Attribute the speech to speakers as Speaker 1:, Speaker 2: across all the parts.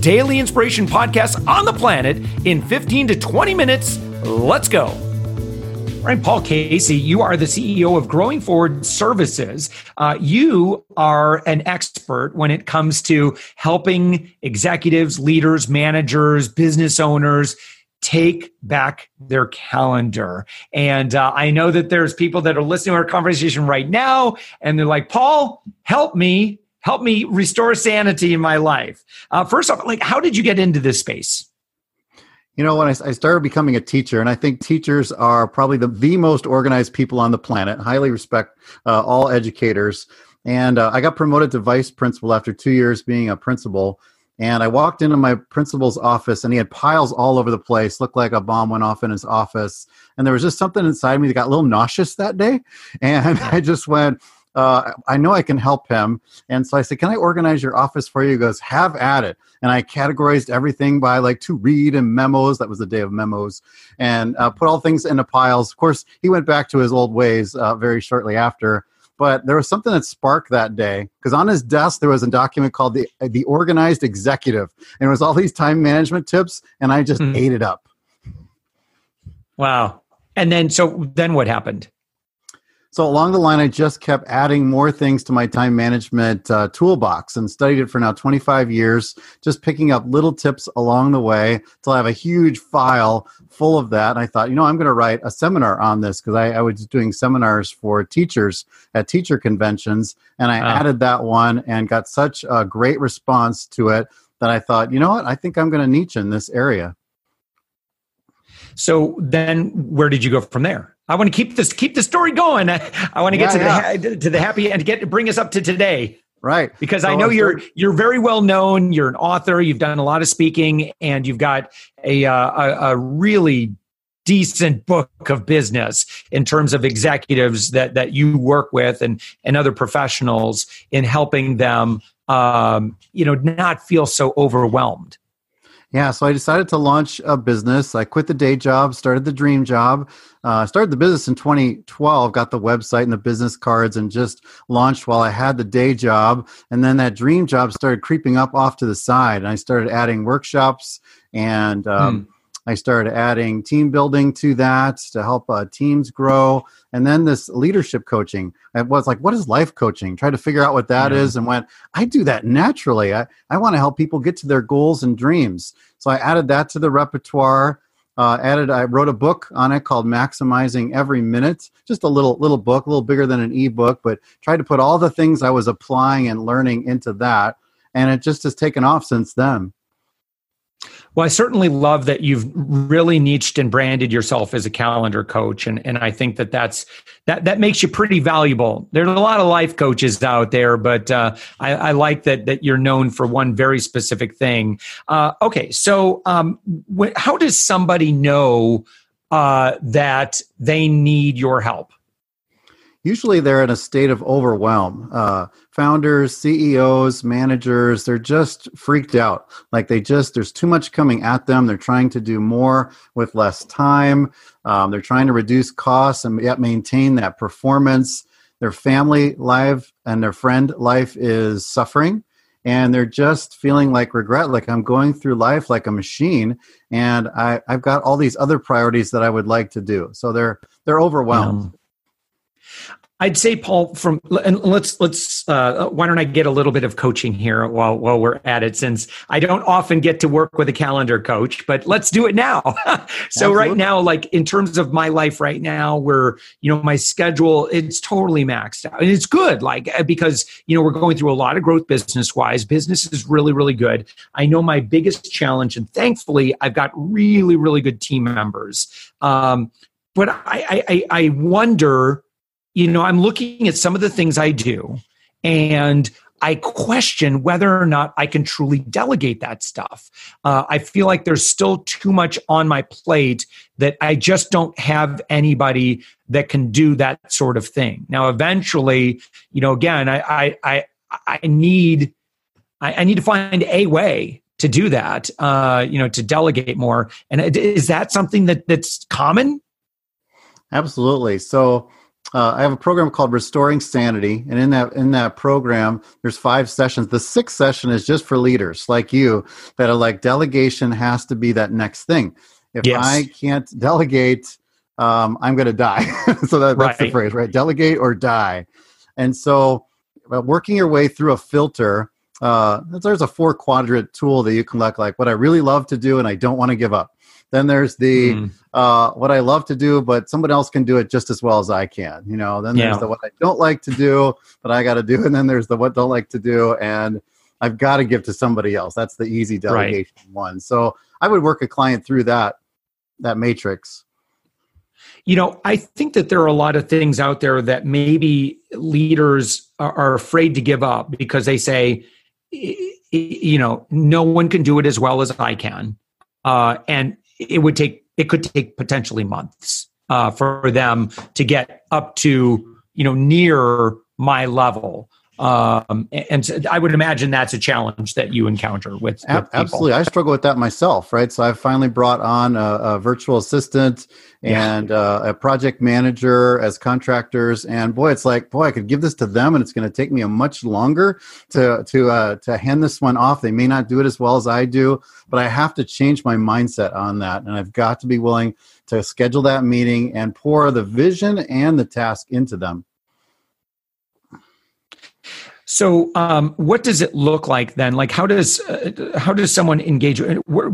Speaker 1: daily inspiration podcast on the planet in 15 to 20 minutes. Let's go. Right, Paul Casey, you are the CEO of Growing Forward Services. Uh, you are an expert when it comes to helping executives, leaders, managers, business owners take back their calendar. And uh, I know that there's people that are listening to our conversation right now, and they're like, Paul, help me help me restore sanity in my life. Uh, first off, like, how did you get into this space?
Speaker 2: You know, when I, I, started becoming a teacher, and I think teachers are probably the, the most organized people on the planet, highly respect uh, all educators. And uh, I got promoted to vice principal after two years being a principal. And I walked into my principal's office, and he had piles all over the place, looked like a bomb went off in his office. And there was just something inside me that got a little nauseous that day. And I just went, uh, I know I can help him. And so I said, Can I organize your office for you? He goes, Have at it. And I categorized everything by like to read and memos. That was the day of memos. And uh, put all things into piles. Of course, he went back to his old ways uh, very shortly after. But there was something that sparked that day because on his desk there was a document called the the Organized Executive, and it was all these time management tips, and I just mm. ate it up.
Speaker 1: Wow! And then, so then what happened?
Speaker 2: So along the line, I just kept adding more things to my time management uh, toolbox and studied it for now 25 years, just picking up little tips along the way until I have a huge file full of that. And I thought, you know, I'm going to write a seminar on this because I, I, was doing seminars for teachers at teacher conventions, and I added that one and got such a great response to it that I thought, you know what, I think I'm going to niche in this area.
Speaker 1: So then, where did you go from there? I want to keep this keep the story going. I, I want to get yeah, to yeah. the to the happy and get bring us up to today.
Speaker 2: Right.
Speaker 1: Because so I know you're you're very well known. You're an author. You've done a lot of speaking, and you've got a uh, a, a really decent book of business in terms of executives that that you work with and and other professionals in helping them um, you know not feel so overwhelmed
Speaker 2: yeah, so I decided to launch a business. I quit the day job, started the dream job. Uh, started the business in 2012, got the website and the business cards, and just launched while I had the day job. And then that dream job started creeping up off to the side, and I started adding workshops and um, hmm. I started adding team building to that to help uh, teams grow. And then this leadership coaching. I was like, what is life coaching? Try to figure out what that yeah. is, and went, I do that naturally. I, I want to help people get to their goals and dreams. So I added that to the repertoire. Uh, added, I wrote a book on it called "Maximizing Every Minute." Just a little little book, a little bigger than an ebook, but tried to put all the things I was applying and learning into that, and it just has taken off since then.
Speaker 1: Well, I certainly love that you've really niched and branded yourself as a calendar coach, and and I think that that's that that makes you pretty valuable. There's a lot of life coaches out there, but uh, I, I, like that that you're known for one very specific thing. Uh, okay, so um, wh- how does somebody know uh, that they need your help?
Speaker 2: Usually they're in a state of overwhelm. Uh, founders, CEOs, managers, they're just freaked out. Like they just, there's too much coming at them. They're trying to do more with less time. Um, they're trying to reduce costs and yet maintain that performance. Their family life and their friend life is suffering. And they're just feeling like regret, like I'm going through life like a machine, and I, I've got all these other priorities that I would like to do. So they're they're overwhelmed.
Speaker 1: I'd say, Paul, from and let's let's uh, why don't I get a little bit of coaching here while while we're at it, since I don't often get to work with a calendar coach, but let's do it now. so Absolutely. right now, like in terms of my life right now, where you know my schedule, it's totally maxed out, and it's good, like uh, because you know we're going through a lot of growth business wise. Business is really really good. I know my biggest challenge, and thankfully I've got really really good team members. Um, but I, I I wonder you know, I'm looking at some of the things I do, and I question whether or not I can truly delegate that stuff. Uh, I feel like there's still too much on my plate that I just don't have anybody that can do that sort of thing. Now, eventually, you know, again, I I I, I need I, I, need to find a way to do that. Uh, you know, to delegate more. And is that something that that's common?
Speaker 2: Absolutely. So uh, I have a program called Restoring Sanity, and in that in that program, there's five sessions. The sixth session is just for leaders like you that are like delegation has to be that next thing. If yes. I can't delegate, um, I'm going to die. so that, that's right. the phrase, right? Delegate or die. And so, uh, working your way through a filter, uh, there's a four quadrant tool that you can look like what I really love to do and I don't want to give up. Then there's the mm. uh, what I love to do, but someone else can do it just as well as I can. You know. Then there's yeah. the what I don't like to do, but I got to do, and then there's the what don't like to do, and I've got to give to somebody else. That's the easy delegation right. one. So I would work a client through that that matrix.
Speaker 1: You know, I think that there are a lot of things out there that maybe leaders are, afraid to give up because they say, you know, no one can do it as well as I can. Uh, and it would take it could take potentially months uh, for them to get up to you know near my level um, and I would imagine that's a challenge that you encounter with, with
Speaker 2: absolutely. I struggle with that myself, right? So I've finally brought on a, a virtual assistant and yeah. uh, a project manager as contractors, and boy, it's like, boy, I could give this to them, and it's going to take me a much longer to to uh, to hand this one off. They may not do it as well as I do, but I have to change my mindset on that, and I've got to be willing to schedule that meeting and pour the vision and the task into them.
Speaker 1: So, um, what does it look like then? Like, how does uh, how does someone engage?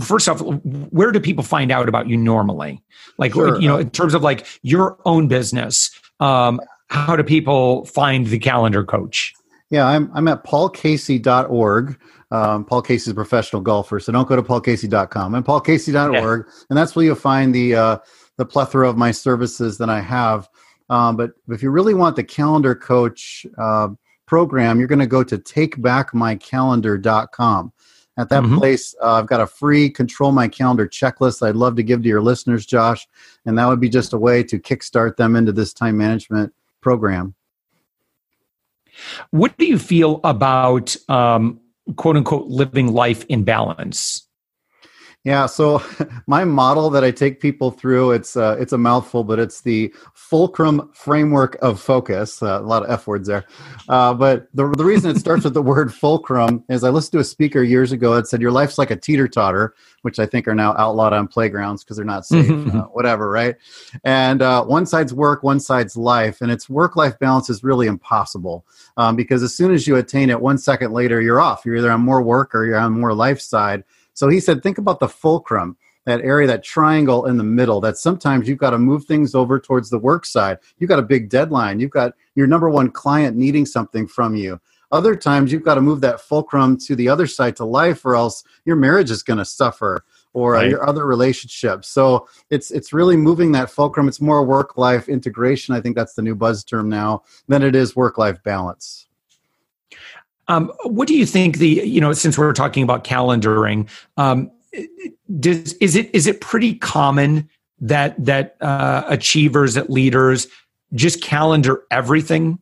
Speaker 1: First off, where do people find out about you normally? Like, sure. you know, in terms of like your own business, um, how do people find the calendar coach?
Speaker 2: Yeah, I'm I'm at paulcasey.org. Um, Paul Casey's a professional golfer, so don't go to paulcasey.com. And paulcasey.org, yeah. and that's where you'll find the uh, the plethora of my services that I have. Um, but if you really want the calendar coach. Uh, program, you're going to go to takebackmycalendar.com. At that mm-hmm. place, uh, I've got a free control my calendar checklist I'd love to give to your listeners, Josh. And that would be just a way to kickstart them into this time management program.
Speaker 1: What do you feel about um, quote unquote living life in balance?
Speaker 2: Yeah, so my model that I take people through it's uh, it's a mouthful, but it's the fulcrum framework of focus. Uh, a lot of f words there, uh, but the the reason it starts with the word fulcrum is I listened to a speaker years ago that said your life's like a teeter totter, which I think are now outlawed on playgrounds because they're not safe, mm-hmm. uh, whatever, right? And uh, one side's work, one side's life, and its work life balance is really impossible um, because as soon as you attain it, one second later you're off. You're either on more work or you're on more life side so he said, think about the fulcrum, that area, that triangle in the middle, that sometimes you've got to move things over towards the work side. You've got a big deadline. You've got your number one client needing something from you. Other times you've got to move that fulcrum to the other side to life, or else your marriage is going to suffer or uh, right. your other relationships. So it's it's really moving that fulcrum. It's more work life integration. I think that's the new buzz term now than it is work life balance.
Speaker 1: Um, what do you think the you know since we're talking about calendaring, um, does is it is it pretty common that that uh, achievers that leaders just calendar everything?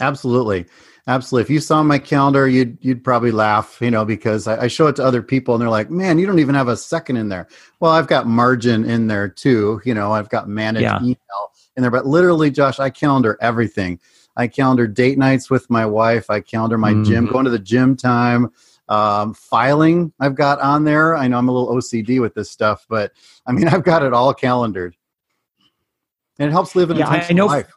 Speaker 2: Absolutely. Absolutely. If you saw my calendar, you'd you'd probably laugh, you know, because I, I, show it to other people and they're like, "Man, you don't even have a second in there." Well, I've got margin in there too. You know, I've got managed yeah. email in there, but literally, Josh, I calendar everything. I calendar date nights with my wife. I calendar my mm-hmm. gym, going to the gym time. Um, filing I've got on there. I know I'm a little OCD with this stuff, but I mean I've got it all calendared, and it helps live an yeah, intentional I know, life.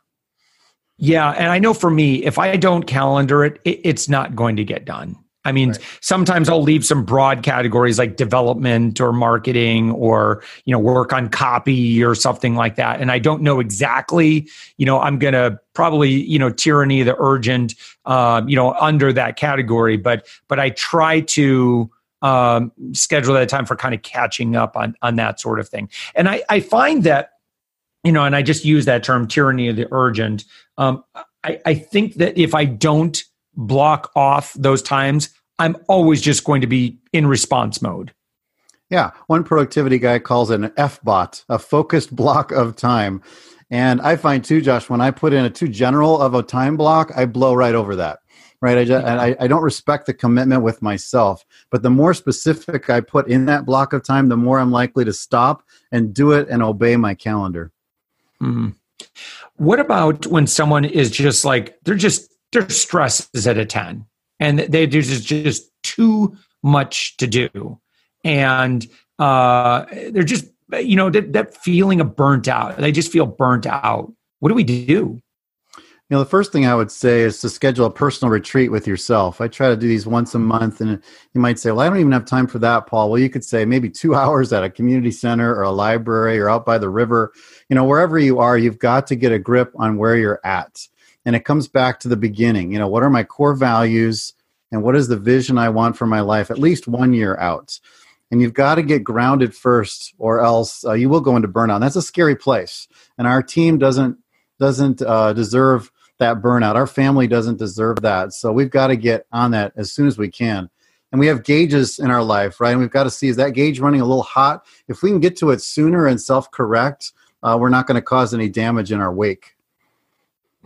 Speaker 1: Yeah, and I know for me, if I don't calendar it, it it's not going to get done. I mean, right. sometimes I'll leave some broad categories like development or marketing or, you know, work on copy or something like that. And I don't know exactly, you know, I'm going to probably, you know, tyranny of the urgent, um, you know, under that category. But, but I try to, um, schedule that time for kind of catching up on, on that sort of thing. And I, I find that, you know, and I just use that term tyranny of the urgent. Um, I, I think that if I don't block off those times, I'm always just going to be in response mode.
Speaker 2: Yeah, one productivity guy calls it an F bot, a focused block of time. And I find too, Josh, when I put in a too general of a time block, I blow right over that. Right. I, just, yeah. I, I don't respect the commitment with myself. But the more specific I put in that block of time, the more I'm likely to stop and do it and obey my calendar.
Speaker 1: Mm-hmm. What about when someone is just like, they're just, their stress is at a 10 and there's just, just too much to do and uh, they're just you know that, that feeling of burnt out. They just feel burnt out. What do we do?
Speaker 2: You know, the first thing I would say is to schedule a personal retreat with yourself. I try to do these once a month, and you might say, Well, I don't even have time for that, Paul. Well, you could say maybe two hours at a community center or a library or out by the river. You know, wherever you are, you've got to get a grip on where you're at. And it comes back to the beginning. You know, what are my core values and what is the vision I want for my life at least one year out? and you've got to get grounded first or else uh, you will go into burnout. That's a scary place. And our team doesn't doesn't uh, deserve that burnout. Our family doesn't deserve that. So we've got to get on that as soon as we can. And we have gauges in our life right? And we've got to see is that gauge running a little hot? If we can get to it sooner and self-correct uh, we're not going to cause any damage in our wake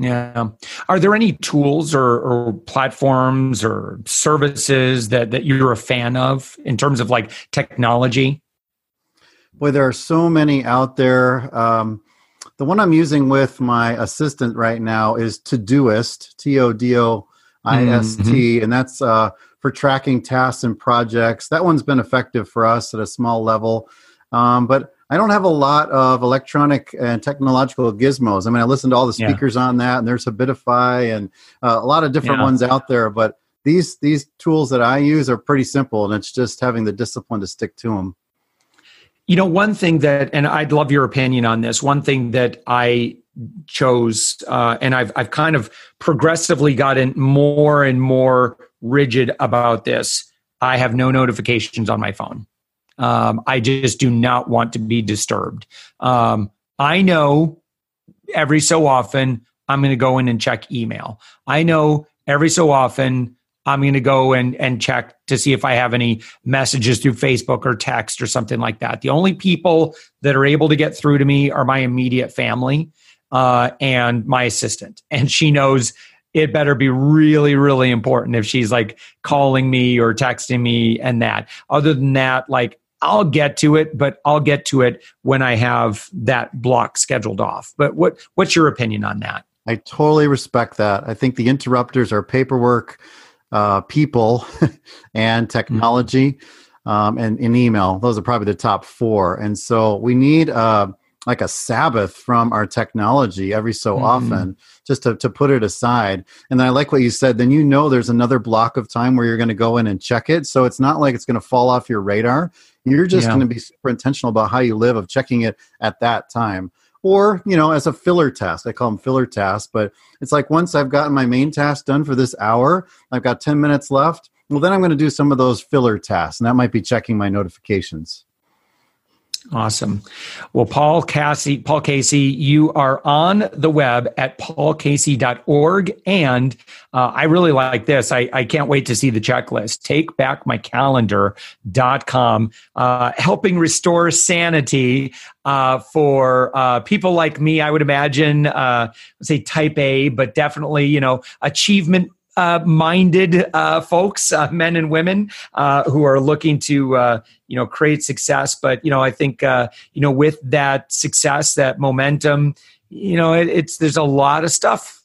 Speaker 1: yeah. Are there any tools or, or, platforms or services that, that you're a fan of in terms of like technology?
Speaker 2: Boy, there are so many out there. Um, the one I'm using with my assistant right now is Todoist, T O D O I S T, mm-hmm. and that's uh, for tracking tasks and projects. That one's been effective for us at a small level. Um, but I don't have a lot of electronic and technological gizmos. I mean, I listen to all the speakers yeah. on that, and there's Habitify and uh, a lot of different yeah. ones out there. But these these tools that I use are pretty simple, and it's just having the discipline to stick to them.
Speaker 1: You know, one thing that, and I'd love your opinion on this. One thing that I chose, uh, and I've I've kind of progressively gotten more and more rigid about this. I have no notifications on my phone. Um, I just do not want to be disturbed. Um, I know every so often I'm going to go in and check email. I know every so often I'm going to go and, and check to see if I have any messages through Facebook or text or something like that. The only people that are able to get through to me are my immediate family uh, and my assistant. And she knows it better be really, really important if she's like calling me or texting me and that. Other than that, like I'll get to it, but I'll get to it when I have that block scheduled off. But what what's your opinion on that?
Speaker 2: I totally respect that. I think the interrupters are paperwork, uh, people, and technology, mm-hmm. um, and in email. Those are probably the top four. And so we need uh, like a Sabbath from our technology every so mm-hmm. often, just to, to put it aside. And then I like what you said. Then you know there's another block of time where you're going to go in and check it. So it's not like it's going to fall off your radar. You're just yeah. going to be super intentional about how you live of checking it at that time. Or, you know, as a filler task. I call them filler tasks, but it's like once I've gotten my main task done for this hour, I've got 10 minutes left. Well, then I'm going to do some of those filler tasks, and that might be checking my notifications.
Speaker 1: Awesome. Well, Paul Casey, Paul Casey, you are on the web at paulcasey.org. And uh, I really like this. I, I can't wait to see the checklist. Takebackmycalendar.com, uh, helping restore sanity uh, for uh, people like me, I would imagine, uh, say type A, but definitely, you know, achievement minded uh, folks, uh, men and women, uh, who are looking to uh, you know create success. But you know, I think uh, you know with that success, that momentum, you know, it, it's there's a lot of stuff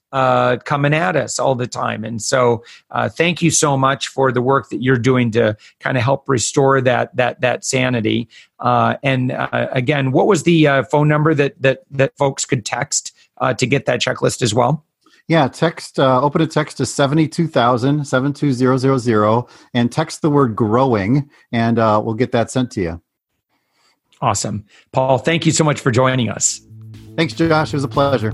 Speaker 1: coming at us all the time. And so, thank you so much for the work that you're doing to kind of help restore that that that sanity. and again, what was the phone number that that that folks could text to get that checklist as well?
Speaker 2: Yeah, text, uh, open a text to 72000, 72000, and text the word growing, and uh, we'll get that sent to you.
Speaker 1: Awesome. Paul, thank you so much for joining us.
Speaker 2: Thanks, Josh. It was a pleasure.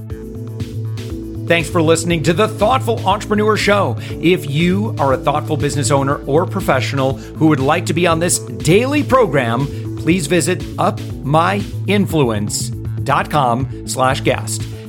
Speaker 1: Thanks for listening to the Thoughtful Entrepreneur Show. If you are a thoughtful business owner or professional who would like to be on this daily program, please visit upmyinfluence.com slash guest.